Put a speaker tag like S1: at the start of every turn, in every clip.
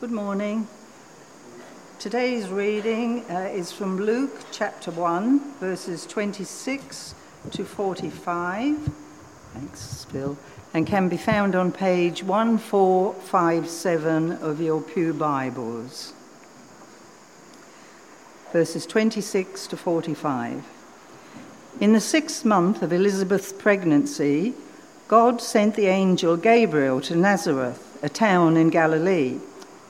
S1: Good morning. Today's reading uh, is from Luke chapter 1, verses 26 to 45. Thanks, Phil. And can be found on page 1457 of your Pew Bibles. Verses 26 to 45. In the sixth month of Elizabeth's pregnancy, God sent the angel Gabriel to Nazareth, a town in Galilee,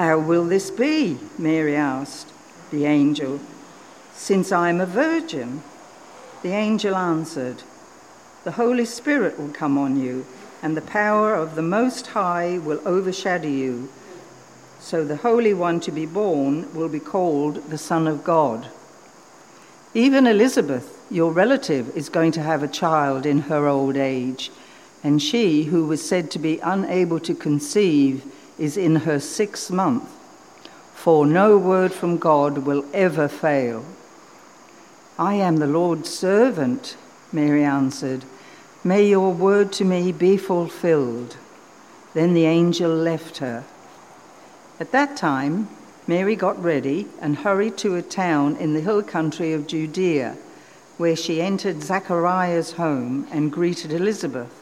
S1: How will this be? Mary asked the angel since I am a virgin? The angel answered, The Holy Spirit will come on you, and the power of the Most High will overshadow you. So the Holy One to be born will be called the Son of God. Even Elizabeth, your relative, is going to have a child in her old age, and she, who was said to be unable to conceive, is in her sixth month. For no word from God will ever fail. I am the Lord's servant, Mary answered. May your word to me be fulfilled. Then the angel left her. At that time, Mary got ready and hurried to a town in the hill country of Judea, where she entered Zachariah's home and greeted Elizabeth.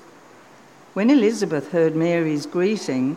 S1: When Elizabeth heard Mary's greeting,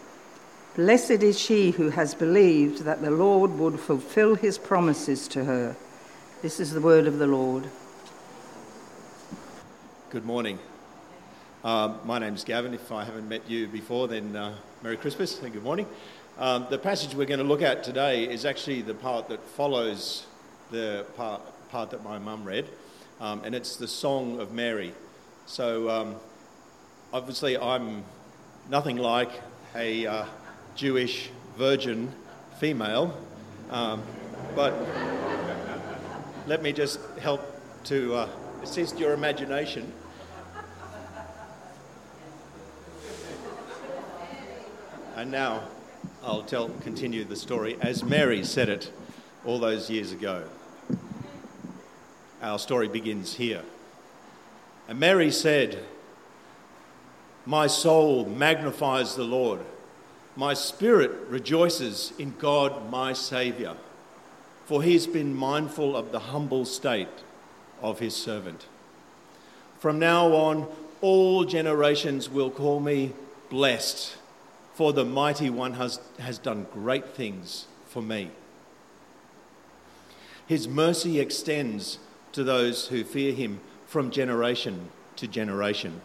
S1: Blessed is she who has believed that the Lord would fulfill his promises to her. This is the word of the Lord.
S2: Good morning. Uh, my name's Gavin. If I haven't met you before, then uh, Merry Christmas and good morning. Um, the passage we're going to look at today is actually the part that follows the part, part that my mum read, um, and it's the Song of Mary. So, um, obviously, I'm nothing like a uh, Jewish virgin female, um, but let me just help to uh, assist your imagination. And now I'll tell, continue the story as Mary said it all those years ago. Our story begins here. And Mary said, My soul magnifies the Lord. My spirit rejoices in God, my Saviour, for he has been mindful of the humble state of his servant. From now on, all generations will call me blessed for the mighty one has, has done great things for me. His mercy extends to those who fear him from generation to generation.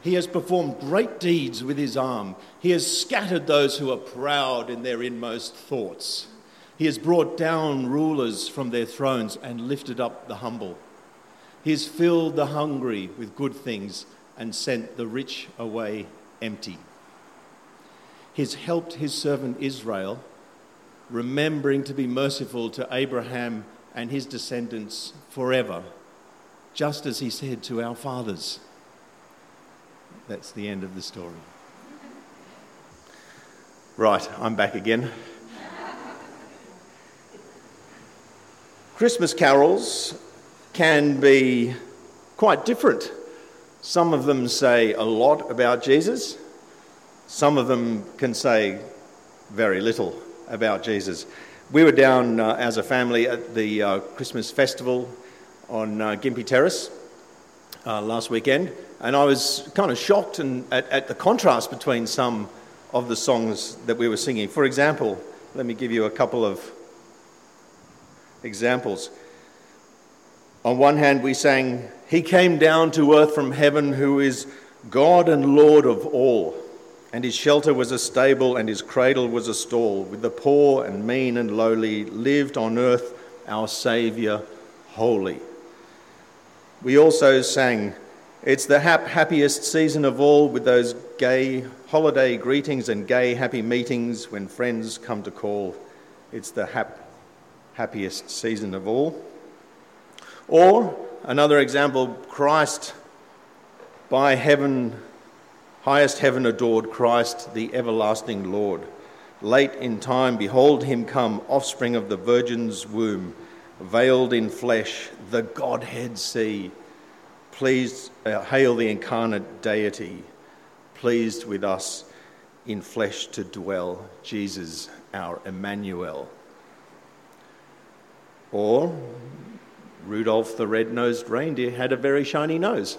S2: He has performed great deeds with his arm. He has scattered those who are proud in their inmost thoughts. He has brought down rulers from their thrones and lifted up the humble. He has filled the hungry with good things and sent the rich away empty. He has helped his servant Israel, remembering to be merciful to Abraham and his descendants forever, just as he said to our fathers. That's the end of the story. Right, I'm back again. Christmas carols can be quite different. Some of them say a lot about Jesus, some of them can say very little about Jesus. We were down uh, as a family at the uh, Christmas festival on uh, Gympie Terrace uh, last weekend, and I was kind of shocked and, at, at the contrast between some of the songs that we were singing. For example, let me give you a couple of examples. On one hand, we sang, He came down to earth from heaven, who is God and Lord of all. And his shelter was a stable, and his cradle was a stall. With the poor and mean and lowly lived on earth our Saviour holy. We also sang, It's the hap- happiest season of all, with those gay holiday greetings and gay happy meetings when friends come to call. It's the hap- happiest season of all. Or another example Christ by heaven Highest heaven adored Christ, the everlasting Lord. Late in time, behold him come, offspring of the Virgin's womb, veiled in flesh, the Godhead see. Pleased, uh, hail the incarnate deity, pleased with us in flesh to dwell, Jesus, our Emmanuel. Or Rudolph the red nosed reindeer had a very shiny nose.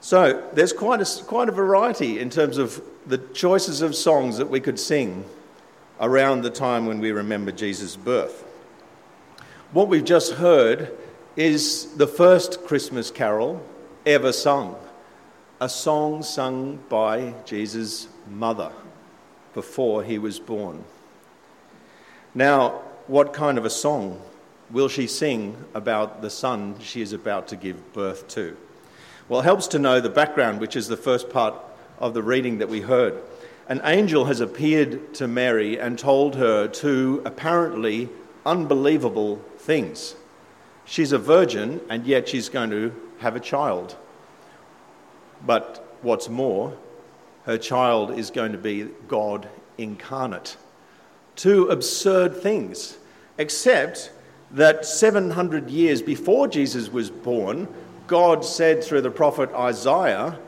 S2: So there's quite a, quite a variety in terms of the choices of songs that we could sing around the time when we remember Jesus' birth. What we've just heard is the first Christmas carol ever sung, a song sung by Jesus' mother before he was born. Now, what kind of a song will she sing about the son she is about to give birth to? Well, it helps to know the background, which is the first part of the reading that we heard. An angel has appeared to Mary and told her to apparently unbelievable things. She's a virgin, and yet she's going to have a child. But what's more, her child is going to be God incarnate. Two absurd things, except that 700 years before Jesus was born, God said through the prophet Isaiah,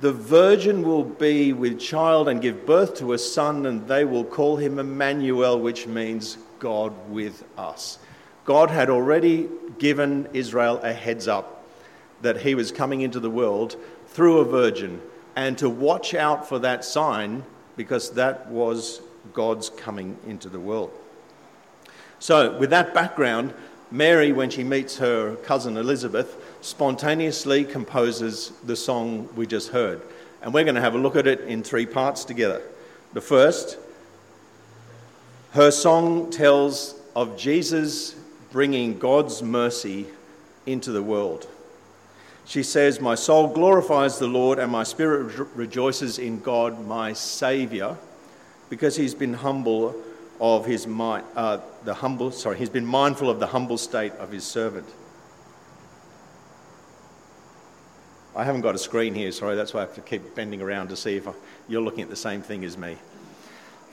S2: The virgin will be with child and give birth to a son, and they will call him Emmanuel, which means God with us. God had already given Israel a heads up that he was coming into the world through a virgin, and to watch out for that sign because that was God's coming into the world. So, with that background, Mary, when she meets her cousin Elizabeth, spontaneously composes the song we just heard. And we're going to have a look at it in three parts together. The first, her song tells of Jesus bringing God's mercy into the world. She says, My soul glorifies the Lord, and my spirit rejoices in God, my Saviour, because he's been humble of his might, uh, the humble, sorry, he's been mindful of the humble state of his servant. I haven't got a screen here, sorry, that's why I have to keep bending around to see if you're looking at the same thing as me.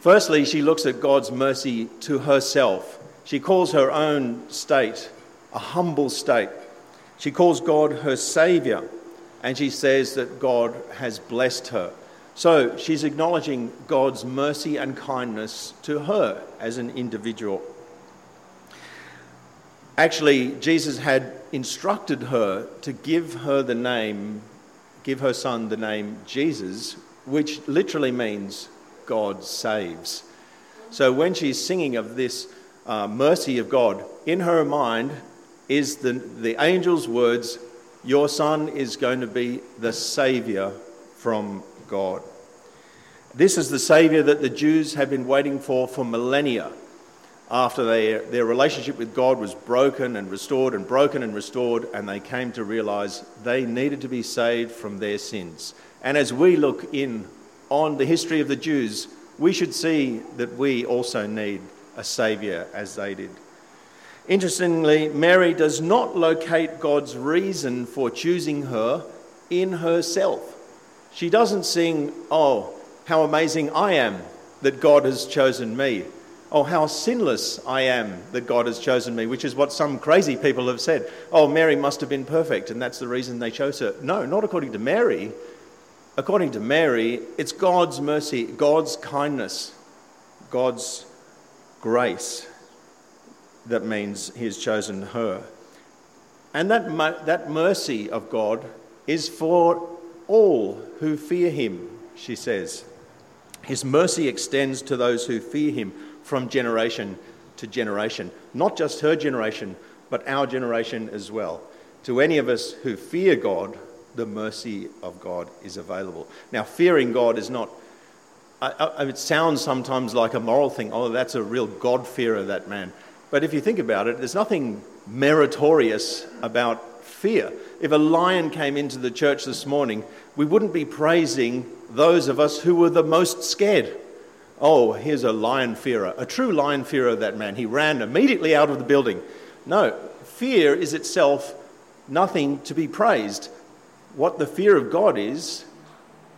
S2: Firstly, she looks at God's mercy to herself. She calls her own state a humble state. She calls God her Saviour, and she says that God has blessed her. So she's acknowledging God's mercy and kindness to her as an individual. Actually, Jesus had instructed her to give her the name, give her son the name Jesus, which literally means God saves. So when she's singing of this uh, mercy of God, in her mind is the, the angel's words, Your son is going to be the Saviour from God. This is the Saviour that the Jews have been waiting for for millennia after they, their relationship with God was broken and restored and broken and restored, and they came to realize they needed to be saved from their sins. And as we look in on the history of the Jews, we should see that we also need a Saviour as they did. Interestingly, Mary does not locate God's reason for choosing her in herself. She doesn't sing, Oh, how amazing I am that God has chosen me. Oh, how sinless I am that God has chosen me, which is what some crazy people have said. Oh, Mary must have been perfect, and that's the reason they chose her. No, not according to Mary. According to Mary, it's God's mercy, God's kindness, God's grace that means He has chosen her. And that, that mercy of God is for all who fear Him, she says. His mercy extends to those who fear Him from generation to generation. Not just her generation, but our generation as well. To any of us who fear God, the mercy of God is available. Now, fearing God is not, I, I, it sounds sometimes like a moral thing. Oh, that's a real God-fearer, that man. But if you think about it, there's nothing meritorious about fear. If a lion came into the church this morning, we wouldn't be praising those of us who were the most scared. Oh, here's a lion fearer, a true lion fearer, that man. He ran immediately out of the building. No, fear is itself nothing to be praised. What the fear of God is,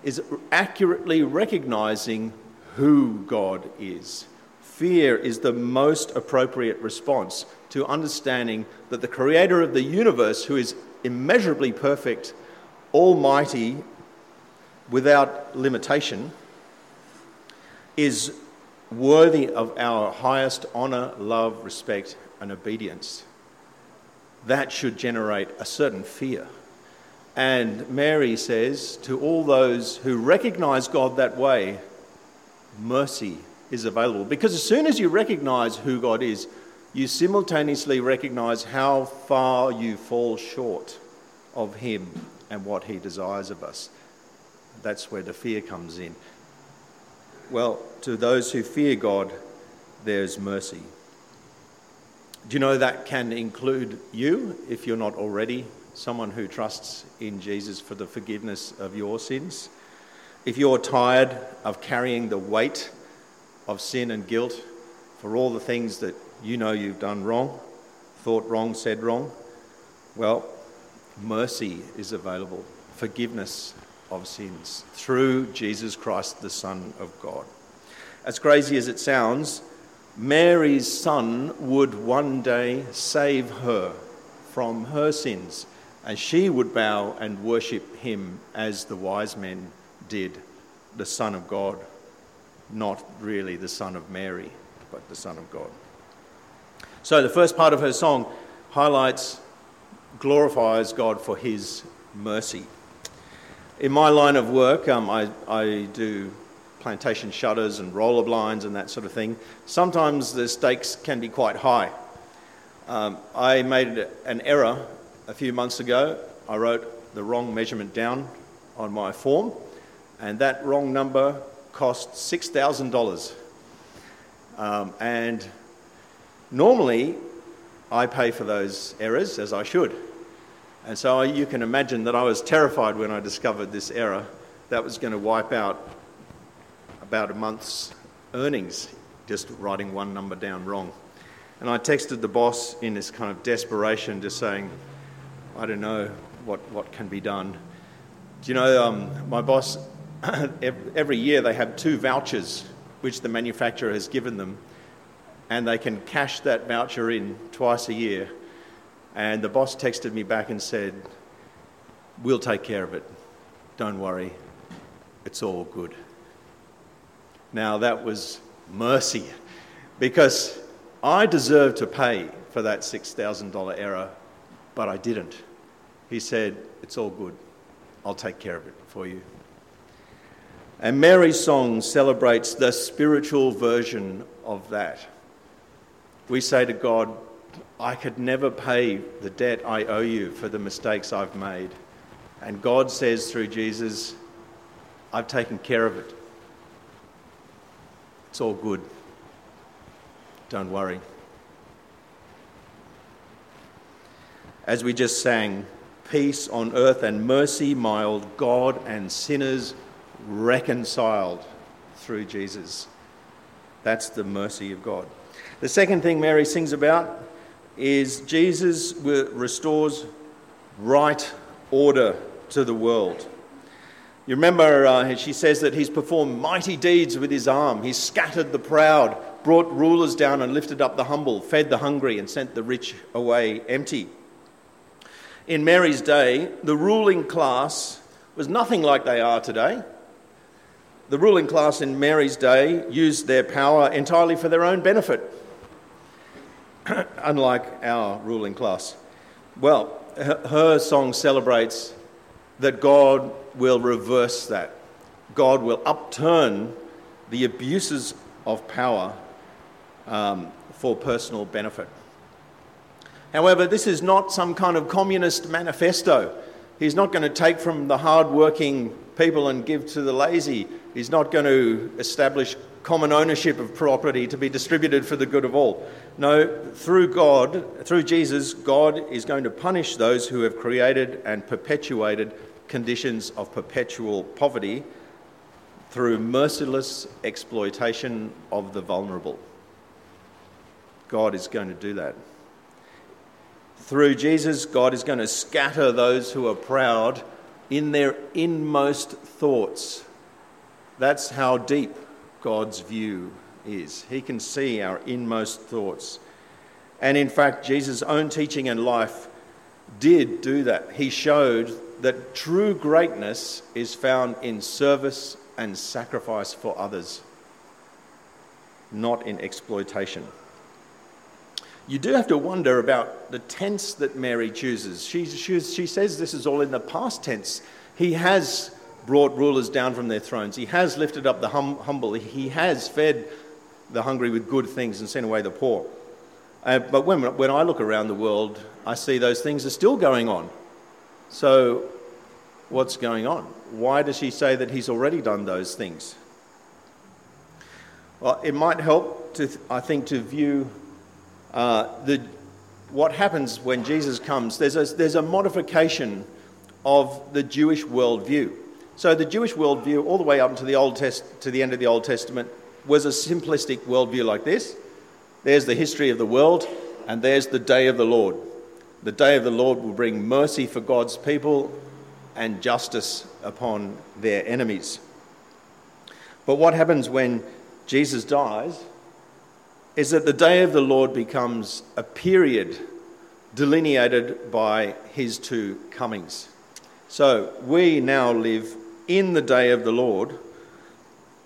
S2: is accurately recognizing who God is. Fear is the most appropriate response to understanding that the creator of the universe, who is immeasurably perfect, almighty, without limitation, is worthy of our highest honour, love, respect, and obedience. That should generate a certain fear. And Mary says to all those who recognize God that way, mercy is available. Because as soon as you recognize who God is, you simultaneously recognize how far you fall short of Him and what He desires of us. That's where the fear comes in. Well, to those who fear God, there's mercy. Do you know that can include you if you're not already someone who trusts in Jesus for the forgiveness of your sins? If you're tired of carrying the weight of sin and guilt for all the things that you know you've done wrong, thought wrong, said wrong, well, mercy is available, forgiveness of sins through Jesus Christ, the Son of God. As crazy as it sounds, Mary's son would one day save her from her sins, and she would bow and worship him as the wise men did, the Son of God, not really the Son of Mary, but the Son of God. So the first part of her song highlights, glorifies God for his mercy. In my line of work, um, I, I do plantation shutters and roller blinds and that sort of thing. Sometimes the stakes can be quite high. Um, I made an error a few months ago. I wrote the wrong measurement down on my form, and that wrong number cost $6,000. Um, and normally, I pay for those errors as I should. And so you can imagine that I was terrified when I discovered this error. That was going to wipe out about a month's earnings, just writing one number down wrong. And I texted the boss in this kind of desperation, just saying, I don't know what, what can be done. Do you know, um, my boss, every year they have two vouchers which the manufacturer has given them, and they can cash that voucher in twice a year and the boss texted me back and said, We'll take care of it. Don't worry. It's all good. Now, that was mercy because I deserve to pay for that $6,000 error, but I didn't. He said, It's all good. I'll take care of it for you. And Mary's song celebrates the spiritual version of that. We say to God, I could never pay the debt I owe you for the mistakes I've made. And God says through Jesus, I've taken care of it. It's all good. Don't worry. As we just sang, peace on earth and mercy mild, God and sinners reconciled through Jesus. That's the mercy of God. The second thing Mary sings about is Jesus restores right order to the world. You remember, uh, she says that he's performed mighty deeds with his arm. He's scattered the proud, brought rulers down and lifted up the humble, fed the hungry, and sent the rich away empty. In Mary's day, the ruling class was nothing like they are today. The ruling class in Mary's day used their power entirely for their own benefit, unlike our ruling class. Well, her song celebrates that God will reverse that. God will upturn the abuses of power um, for personal benefit. However, this is not some kind of communist manifesto. He's not going to take from the hard-working people and give to the lazy. He's not going to establish common ownership of property to be distributed for the good of all. No, through God, through Jesus, God is going to punish those who have created and perpetuated conditions of perpetual poverty through merciless exploitation of the vulnerable. God is going to do that. Through Jesus, God is going to scatter those who are proud in their inmost thoughts. That's how deep God's view is. He can see our inmost thoughts. And in fact, Jesus' own teaching and life did do that. He showed that true greatness is found in service and sacrifice for others, not in exploitation. You do have to wonder about the tense that Mary chooses. She, she, she says this is all in the past tense. He has brought rulers down from their thrones, he has lifted up the hum, humble, he has fed the hungry with good things and sent away the poor. Uh, but when, when I look around the world, I see those things are still going on. So, what's going on? Why does she say that he's already done those things? Well, it might help, to, I think, to view uh, the, what happens when Jesus comes. There's a, there's a modification of the Jewish worldview. So, the Jewish worldview, all the way up the, Old Test, to the end of the Old Testament, was a simplistic worldview like this there's the history of the world, and there's the day of the Lord. The day of the Lord will bring mercy for God's people and justice upon their enemies. But what happens when Jesus dies is that the day of the Lord becomes a period delineated by his two comings. So we now live in the day of the Lord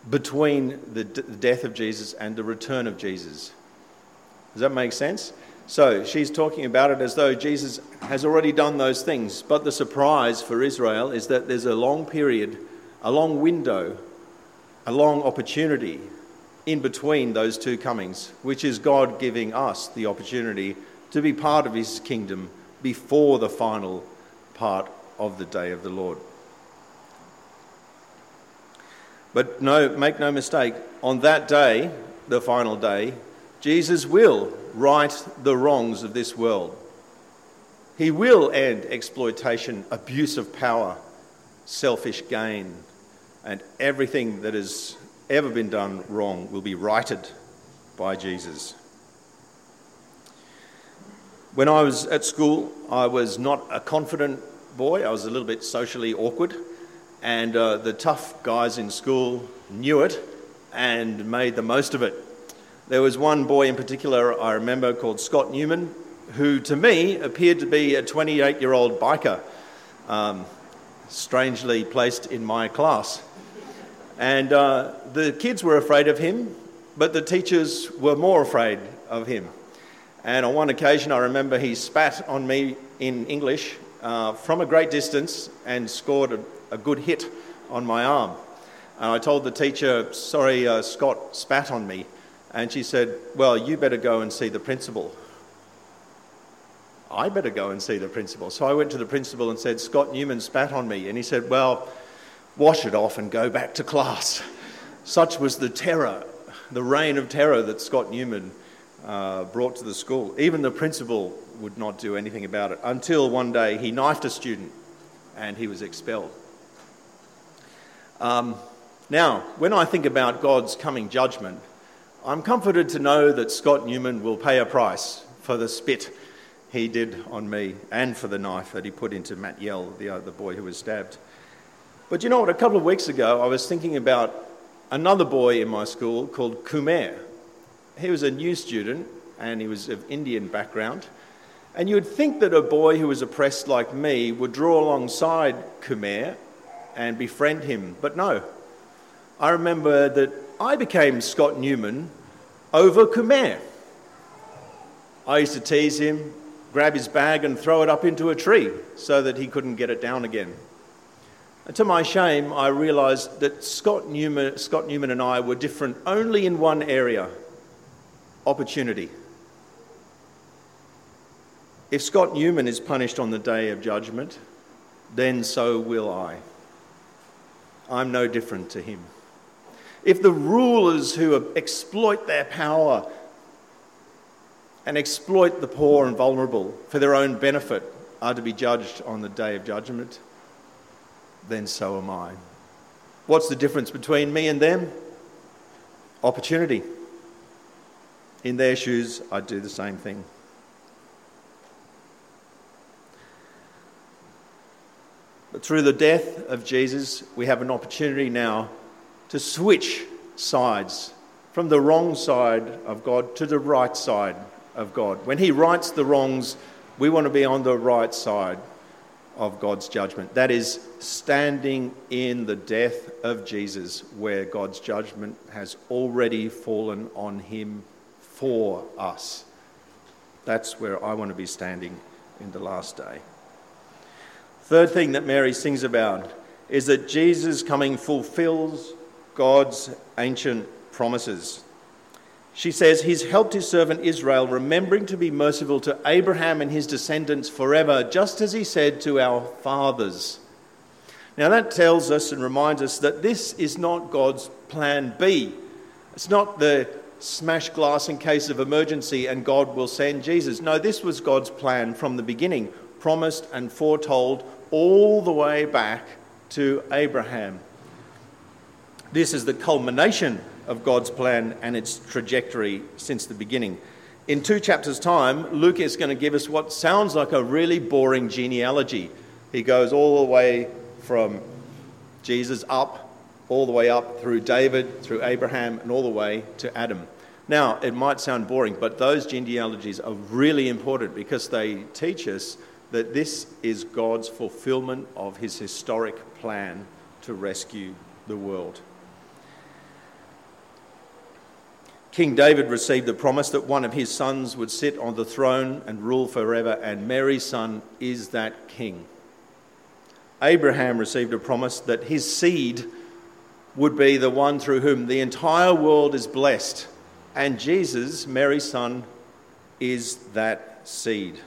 S2: between the d- death of Jesus and the return of Jesus. Does that make sense? So she's talking about it as though Jesus has already done those things. But the surprise for Israel is that there's a long period, a long window, a long opportunity in between those two comings, which is God giving us the opportunity to be part of his kingdom before the final part of the day of the Lord. But no, make no mistake, on that day, the final day, Jesus will right the wrongs of this world. He will end exploitation, abuse of power, selfish gain, and everything that has ever been done wrong will be righted by Jesus. When I was at school, I was not a confident boy. I was a little bit socially awkward, and uh, the tough guys in school knew it and made the most of it. There was one boy in particular I remember called Scott Newman, who to me appeared to be a 28 year old biker, um, strangely placed in my class. And uh, the kids were afraid of him, but the teachers were more afraid of him. And on one occasion, I remember he spat on me in English uh, from a great distance and scored a, a, good hit on my arm. And I told the teacher, Sorry, uh, Scott spat on me. And she said, Well, you better go and see the principal. I better go and see the principal. So I went to the principal and said, Scott Newman spat on me. And he said, Well, wash it off and go back to class. Such was the terror, the reign of terror that Scott Newman uh, brought to the school. Even the principal would not do anything about it until one day he knifed a student and he was expelled. Um, now, when I think about God's coming judgment, I'm comforted to know that Scott Newman will pay a price for the spit he did on me and for the knife that he put into Matt Yell, the, uh, the boy who was stabbed. But you know what? A couple of weeks ago, I was thinking about another boy in my school called Kumair. he was a new student and he was of Indian background. And you would think that a boy who was oppressed like me would draw alongside Kumair and befriend him, but no. I remember that I became Scott Newman over Kumair. I used to tease him, grab his bag, and throw it up into a tree so that he couldn't get it down again. And to my shame, I realised that Scott Newman, Scott Newman and I were different only in one area opportunity. If Scott Newman is punished on the day of judgment, then so will I. I'm no different to him. If the rulers who exploit their power and exploit the poor and vulnerable for their own benefit are to be judged on the day of judgment, then so am I. What's the difference between me and them? Opportunity. In their shoes, I'd do the same thing. But through the death of Jesus, we have an opportunity now to switch sides from the wrong side of God to the right side of God. When He rights the wrongs, we want to be on the right side of God's judgment. That is, standing in the death of Jesus, where God's judgment has already fallen on Him for us. That's where I want to be standing in the last day. Third thing that Mary sings about is that Jesus coming fulfills God's ancient promises. She says, He's helped His servant Israel, remembering to be merciful to Abraham and his descendants forever, just as He said to our fathers. Now, that tells us and reminds us that this is not God's plan B. It's not the smash glass in case of emergency and God will send Jesus. No, this was God's plan from the beginning, promised and foretold all the way back to Abraham. This is the culmination of God's plan and its trajectory since the beginning. In two chapters' time, Luke is going to give us what sounds like a really boring genealogy. He goes all the way from Jesus up, all the way up through David, through Abraham, and all the way to Adam. Now, it might sound boring, but those genealogies are really important because they teach us that this is God's fulfillment of his historic plan to rescue the world. King David received the promise that one of his sons would sit on the throne and rule forever, and Mary's son is that king. Abraham received a promise that his seed would be the one through whom the entire world is blessed, and Jesus, Mary's son, is that seed.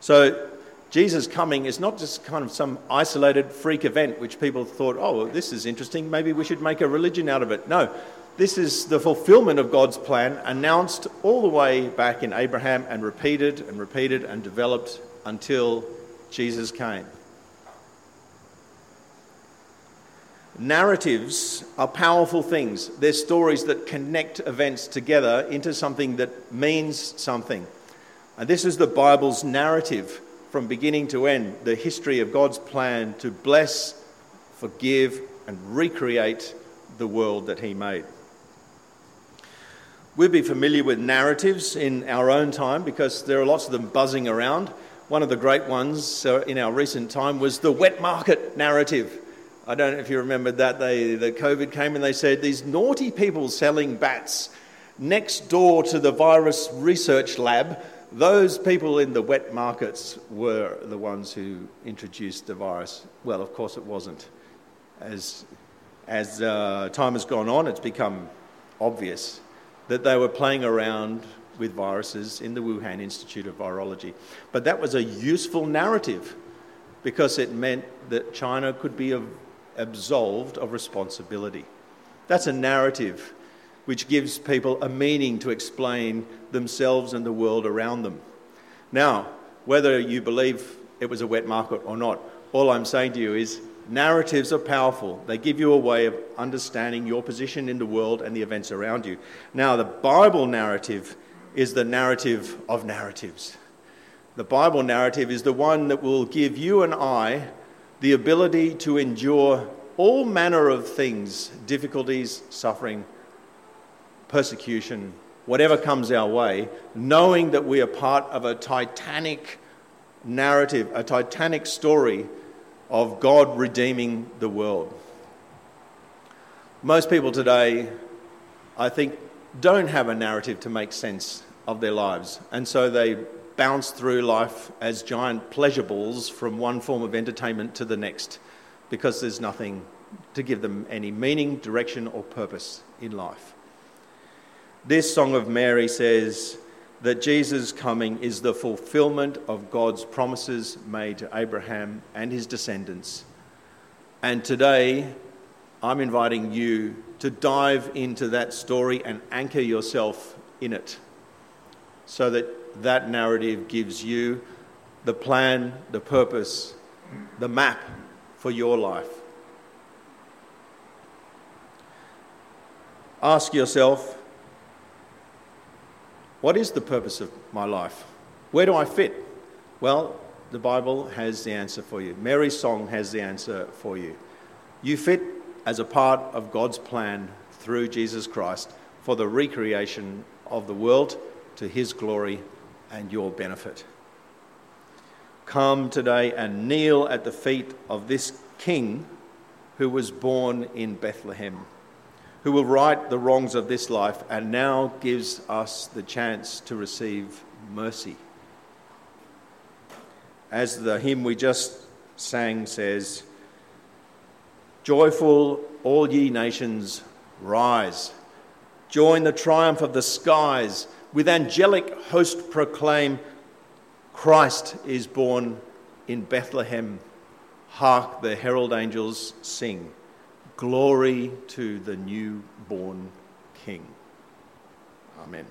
S2: So Jesus coming is not just kind of some isolated freak event which people thought, oh, well, this is interesting, maybe we should make a religion out of it. No, this is the fulfillment of God's plan, announced all the way back in Abraham and repeated and repeated and developed until Jesus came. Narratives are powerful things. They're stories that connect events together into something that means something. And this is the Bible's narrative from beginning to end the history of God's plan to bless, forgive, and recreate the world that He made. We'd be familiar with narratives in our own time because there are lots of them buzzing around. One of the great ones uh, in our recent time was the wet market narrative. I don't know if you remember that. They, the COVID came and they said these naughty people selling bats next door to the virus research lab those people in the wet markets were the ones who introduced the virus. Well, of course, it wasn't. As, as uh, time has gone on, it's become obvious that they were playing around with viruses in the Wuhan Institute of Virology. But that was a useful narrative because it meant that China could be absolved of responsibility. That's a narrative which gives people a meaning to explain themselves and the world around them. Now, whether you believe it was a wet market or not, all I'm saying to you is narratives are powerful. They give you a way of understanding your position in the world and the events around you. Now, the Bible narrative is the narrative of narratives. The Bible narrative is the one that will give you and I the ability to endure all manner of things, difficulties, suffering, persecution, whatever comes our way, knowing that we are part of a titanic narrative, a titanic story of God redeeming the world. Most people today, I think, don't have a narrative to make sense of their lives, and so they bounce through life as giant pleasure balls from one form of entertainment to the next because there's nothing to give them any meaning, direction, or purpose in life. This Song of Mary says that Jesus' coming is the fulfillment of God's promises made to Abraham and his descendants. And today, I'm inviting you to dive into that story and anchor yourself in it so that that narrative gives you the plan, the purpose, the map for your life. Ask yourself, what is the purpose of my life? Where do I fit? Well, the Bible has the answer for you. Mary's song has the answer for you. You fit as a part of God's plan through Jesus Christ for the recreation of the world to his glory and your benefit. Come today and kneel at the feet of this King who was born in Bethlehem, who will right the wrongs of this life and now gives us the chance to receive mercy. As the hymn we just sang says, Joyful, all ye nations, rise. Join the triumph of the skies with angelic host proclaim, Christ is born in Bethlehem. Hark, the herald angels sing, Glory to the newborn King. Amen.